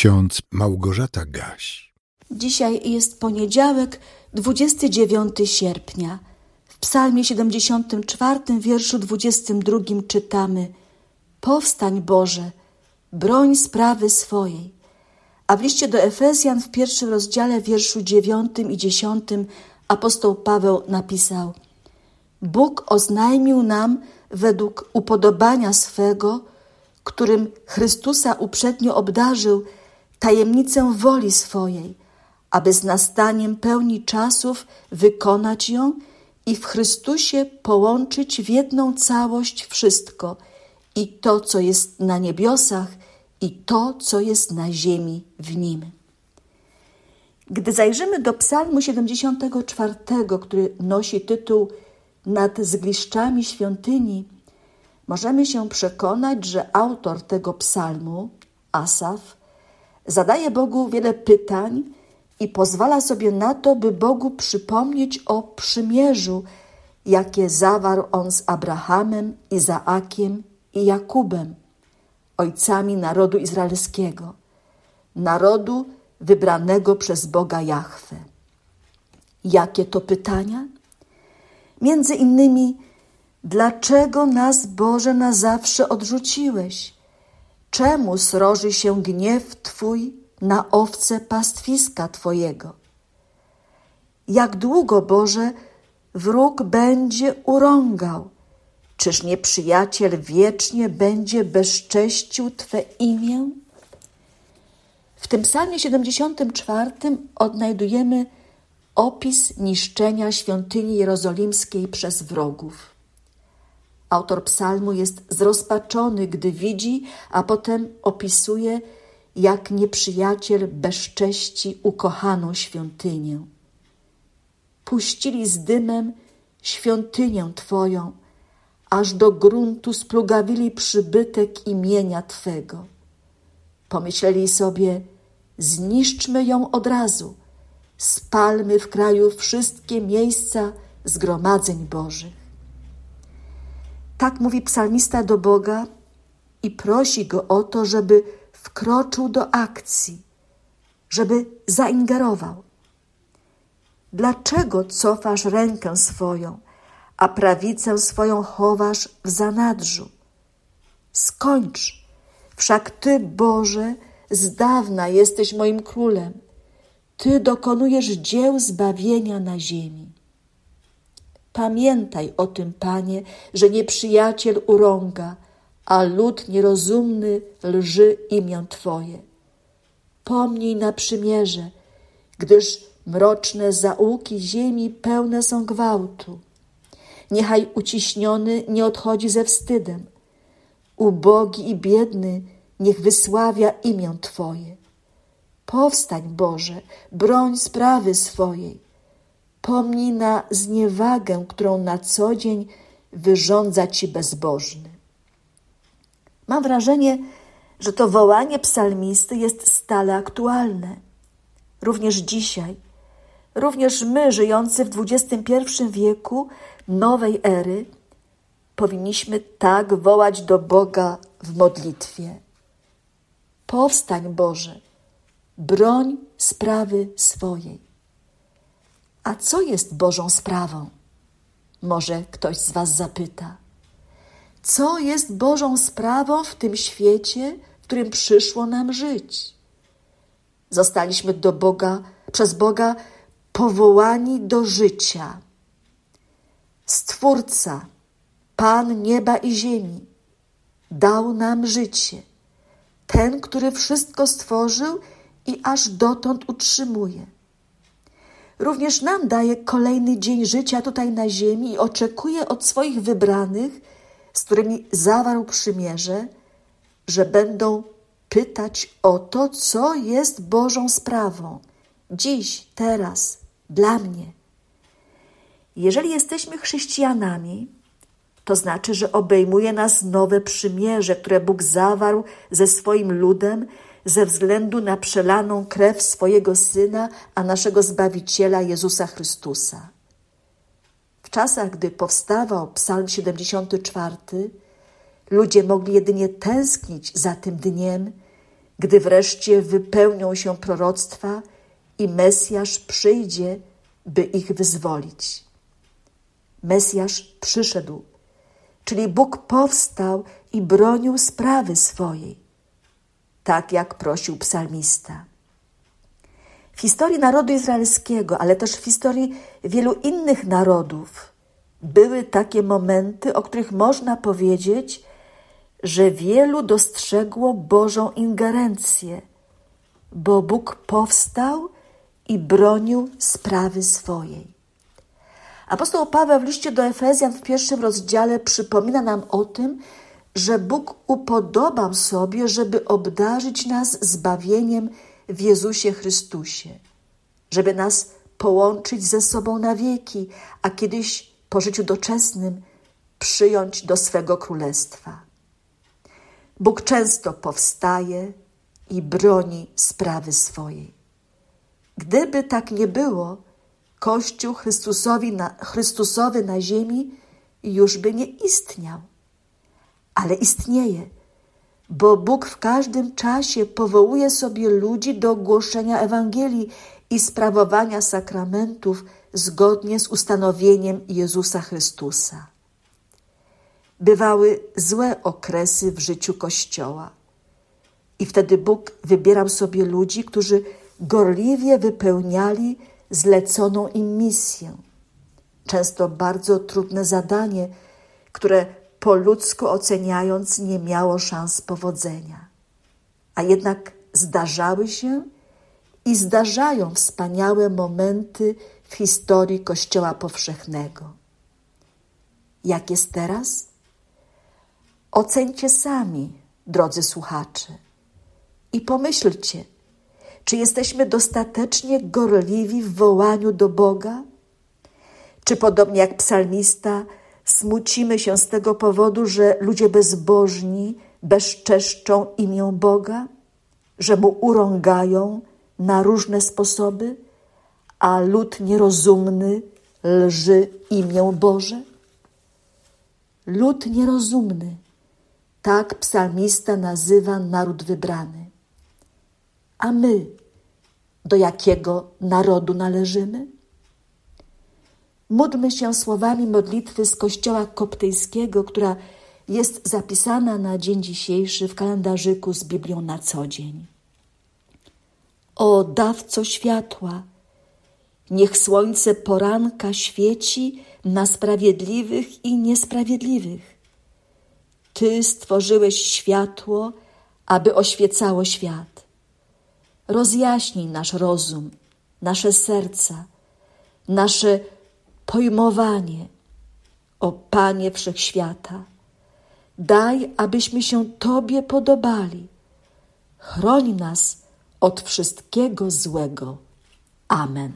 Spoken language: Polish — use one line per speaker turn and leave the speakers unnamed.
ksiądz Małgorzata Gaś.
Dzisiaj jest poniedziałek, 29 sierpnia. W Psalmie 74, wierszu 22 czytamy: Powstań Boże, broń sprawy swojej. A w liście do Efezjan w pierwszym rozdziale, wierszu 9 i 10 apostoł Paweł napisał: Bóg oznajmił nam według upodobania swego, którym Chrystusa uprzednio obdarzył, tajemnicę woli swojej, aby z nastaniem pełni czasów wykonać ją i w Chrystusie połączyć w jedną całość wszystko, i to, co jest na niebiosach, i to, co jest na ziemi w nim. Gdy zajrzymy do Psalmu 74, który nosi tytuł Nad zgliszczami świątyni, możemy się przekonać, że autor tego psalmu, Asaf, zadaje Bogu wiele pytań i pozwala sobie na to, by Bogu przypomnieć o przymierzu, jakie zawarł on z Abrahamem, Izaakiem i Jakubem, ojcami narodu izraelskiego, narodu wybranego przez Boga Jahwe. Jakie to pytania? Między innymi, dlaczego nas, Boże, na zawsze odrzuciłeś? Czemu sroży się gniew Twój na owce pastwiska Twojego? Jak długo, Boże, wróg będzie urągał? Czyż nieprzyjaciel wiecznie będzie bezcześcił Twe imię? W tym psalmie 74 odnajdujemy opis niszczenia świątyni jerozolimskiej przez wrogów. Autor psalmu jest zrozpaczony, gdy widzi, a potem opisuje, jak nieprzyjaciel bezcześci ukochaną świątynię. Puścili z dymem świątynię Twoją, aż do gruntu splugawili przybytek imienia Twego. Pomyśleli sobie, zniszczmy ją od razu, spalmy w kraju wszystkie miejsca zgromadzeń Bożych. Tak mówi psalmista do Boga i prosi go o to, żeby wkroczył do akcji, żeby zaingerował. Dlaczego cofasz rękę swoją, a prawicę swoją chowasz w zanadrzu? Skończ, wszak Ty, Boże, z dawna jesteś moim królem. Ty dokonujesz dzieł zbawienia na ziemi. Pamiętaj o tym, Panie, że nieprzyjaciel urąga, a lud nierozumny lży imię Twoje. Pomnij na przymierze, gdyż mroczne zaułki ziemi pełne są gwałtu. Niechaj uciśniony nie odchodzi ze wstydem. Ubogi i biedny niech wysławia imię Twoje. Powstań, Boże, broń sprawy swojej Pomnij na zniewagę, którą na co dzień wyrządza ci bezbożny. Mam wrażenie, że to wołanie psalmisty jest stale aktualne. Również dzisiaj, również my, żyjący w XXI wieku nowej ery, powinniśmy tak wołać do Boga w modlitwie. Powstań, Boże, broń sprawy swojej. A co jest Bożą sprawą? Może ktoś z Was zapyta. Co jest Bożą sprawą w tym świecie, w którym przyszło nam żyć? Zostaliśmy do Boga, przez Boga powołani do życia. Stwórca, Pan nieba i ziemi, dał nam życie. Ten, który wszystko stworzył i aż dotąd utrzymuje również nam daje kolejny dzień życia tutaj na ziemi i oczekuje od swoich wybranych, z którymi zawarł przymierze, że będą pytać o to, co jest Bożą sprawą dziś, teraz, dla mnie. Jeżeli jesteśmy chrześcijanami, to znaczy, że obejmuje nas nowe przymierze, które Bóg zawarł ze swoim ludem ze względu na przelaną krew swojego Syna, a naszego Zbawiciela Jezusa Chrystusa. W czasach, gdy powstawał Psalm 74, ludzie mogli jedynie tęsknić za tym dniem, gdy wreszcie wypełnią się proroctwa i Mesjasz przyjdzie, by ich wyzwolić. Mesjasz przyszedł, czyli Bóg powstał i bronił sprawy swojej, tak jak prosił psalmista. W historii narodu izraelskiego, ale też w historii wielu innych narodów, były takie momenty, o których można powiedzieć, że wielu dostrzegło Bożą ingerencję, bo Bóg powstał i bronił sprawy swojej. Apostoł Paweł w liście do Efezjan w pierwszym rozdziale przypomina nam o tym, że Bóg upodobał sobie, żeby obdarzyć nas zbawieniem w Jezusie Chrystusie, żeby nas połączyć ze sobą na wieki, a kiedyś po życiu doczesnym przyjąć do swego królestwa. Bóg często powstaje i broni sprawy swojej. Gdyby tak nie było, Kościół Chrystusowi na, Chrystusowy na ziemi już by nie istniał. Ale istnieje, bo Bóg w każdym czasie powołuje sobie ludzi do głoszenia Ewangelii i sprawowania sakramentów zgodnie z ustanowieniem Jezusa Chrystusa. Bywały złe okresy w życiu Kościoła. I wtedy Bóg wybierał sobie ludzi, którzy gorliwie wypełniali zleconą im misję. Często bardzo trudne zadanie, które po ludzku oceniając nie miało szans powodzenia. A jednak zdarzały się i zdarzają wspaniałe momenty w historii Kościoła Powszechnego. Jak jest teraz? Ocencie sami, drodzy słuchacze, i pomyślcie, czy jesteśmy dostatecznie gorliwi w wołaniu do Boga? Czy podobnie jak psalmista, smucimy się z tego powodu, że ludzie bezbożni bezczeszczą imię Boga, że mu urągają na różne sposoby, a lud nierozumny lży imię Boże? Lud nierozumny, tak psalmista nazywa naród wybrany. A my, do jakiego narodu należymy? Módlmy się słowami modlitwy z kościoła koptyjskiego, która jest zapisana na dzień dzisiejszy w kalendarzyku z Biblią na co dzień. O dawco światła, niech słońce poranka świeci na sprawiedliwych i niesprawiedliwych. Ty stworzyłeś światło, aby oświecało świat. Rozjaśnij nasz rozum, nasze serca, nasze pojmowanie. O Panie Wszechświata, daj, abyśmy się Tobie podobali. Chroń nas od wszystkiego złego. Amen.